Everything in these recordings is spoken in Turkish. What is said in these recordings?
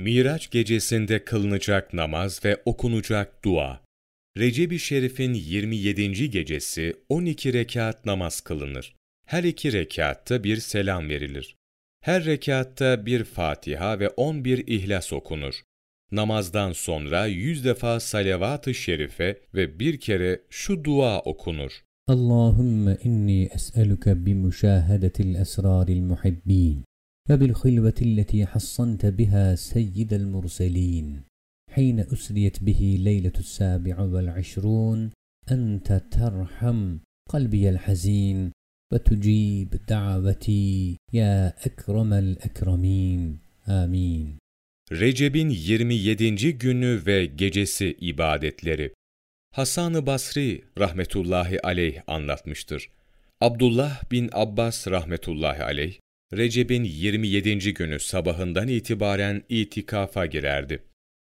Miraç gecesinde kılınacak namaz ve okunacak dua. Recep-i Şerif'in 27. gecesi 12 rekat namaz kılınır. Her iki rekatta bir selam verilir. Her rekatta bir Fatiha ve 11 İhlas okunur. Namazdan sonra yüz defa salavat-ı şerife ve bir kere şu dua okunur. Allahümme inni es'eluke bi müşahedetil esraril muhibbin وبالخلوة التي حصنت بها سيد المرسلين حين أسريت به ليلة السابع والعشرون أنت ترحم قلبي الحزين وتجيب دعوتي يا أكرم الأكرمين آمين Recep'in 27. günü ve gecesi ibadetleri. Hasan-ı Basri rahmetullahi aleyh anlatmıştır. Abdullah bin Abbas rahmetullahi aleyh, Recep'in 27. günü sabahından itibaren itikafa girerdi.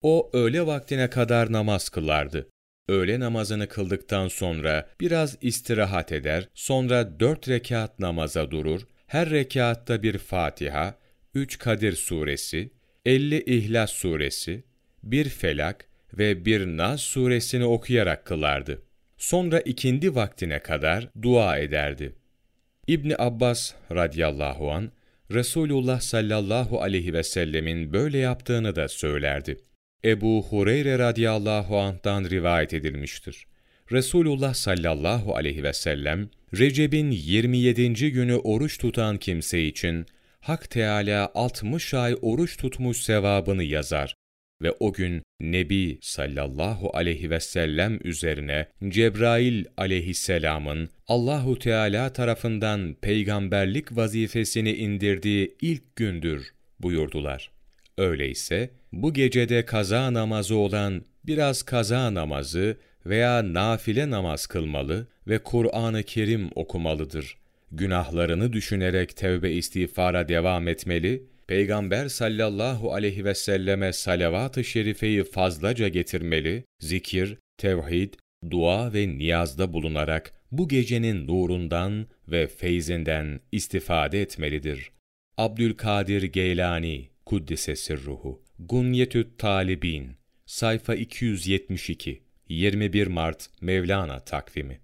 O öğle vaktine kadar namaz kılardı. Öğle namazını kıldıktan sonra biraz istirahat eder, sonra dört rekat namaza durur, her rekatta bir Fatiha, üç Kadir suresi, elli İhlas suresi, bir Felak ve bir Nas suresini okuyarak kılardı. Sonra ikindi vaktine kadar dua ederdi. İbni Abbas radıyallahu an Resulullah sallallahu aleyhi ve sellemin böyle yaptığını da söylerdi. Ebu Hureyre radıyallahu anh'tan rivayet edilmiştir. Resulullah sallallahu aleyhi ve sellem, Recep'in 27. günü oruç tutan kimse için Hak Teâlâ 60 ay oruç tutmuş sevabını yazar ve o gün Nebi sallallahu aleyhi ve sellem üzerine Cebrail aleyhisselamın Allahu Teala tarafından peygamberlik vazifesini indirdiği ilk gündür buyurdular. Öyleyse bu gecede kaza namazı olan biraz kaza namazı veya nafile namaz kılmalı ve Kur'an-ı Kerim okumalıdır. Günahlarını düşünerek tevbe istiğfara devam etmeli, Peygamber sallallahu aleyhi ve selleme salavat-ı şerifeyi fazlaca getirmeli, zikir, tevhid, dua ve niyazda bulunarak bu gecenin nurundan ve feyzinden istifade etmelidir. Abdülkadir Geylani Kuddise Sirruhu Gunyetü't Talibin Sayfa 272 21 Mart Mevlana takvimi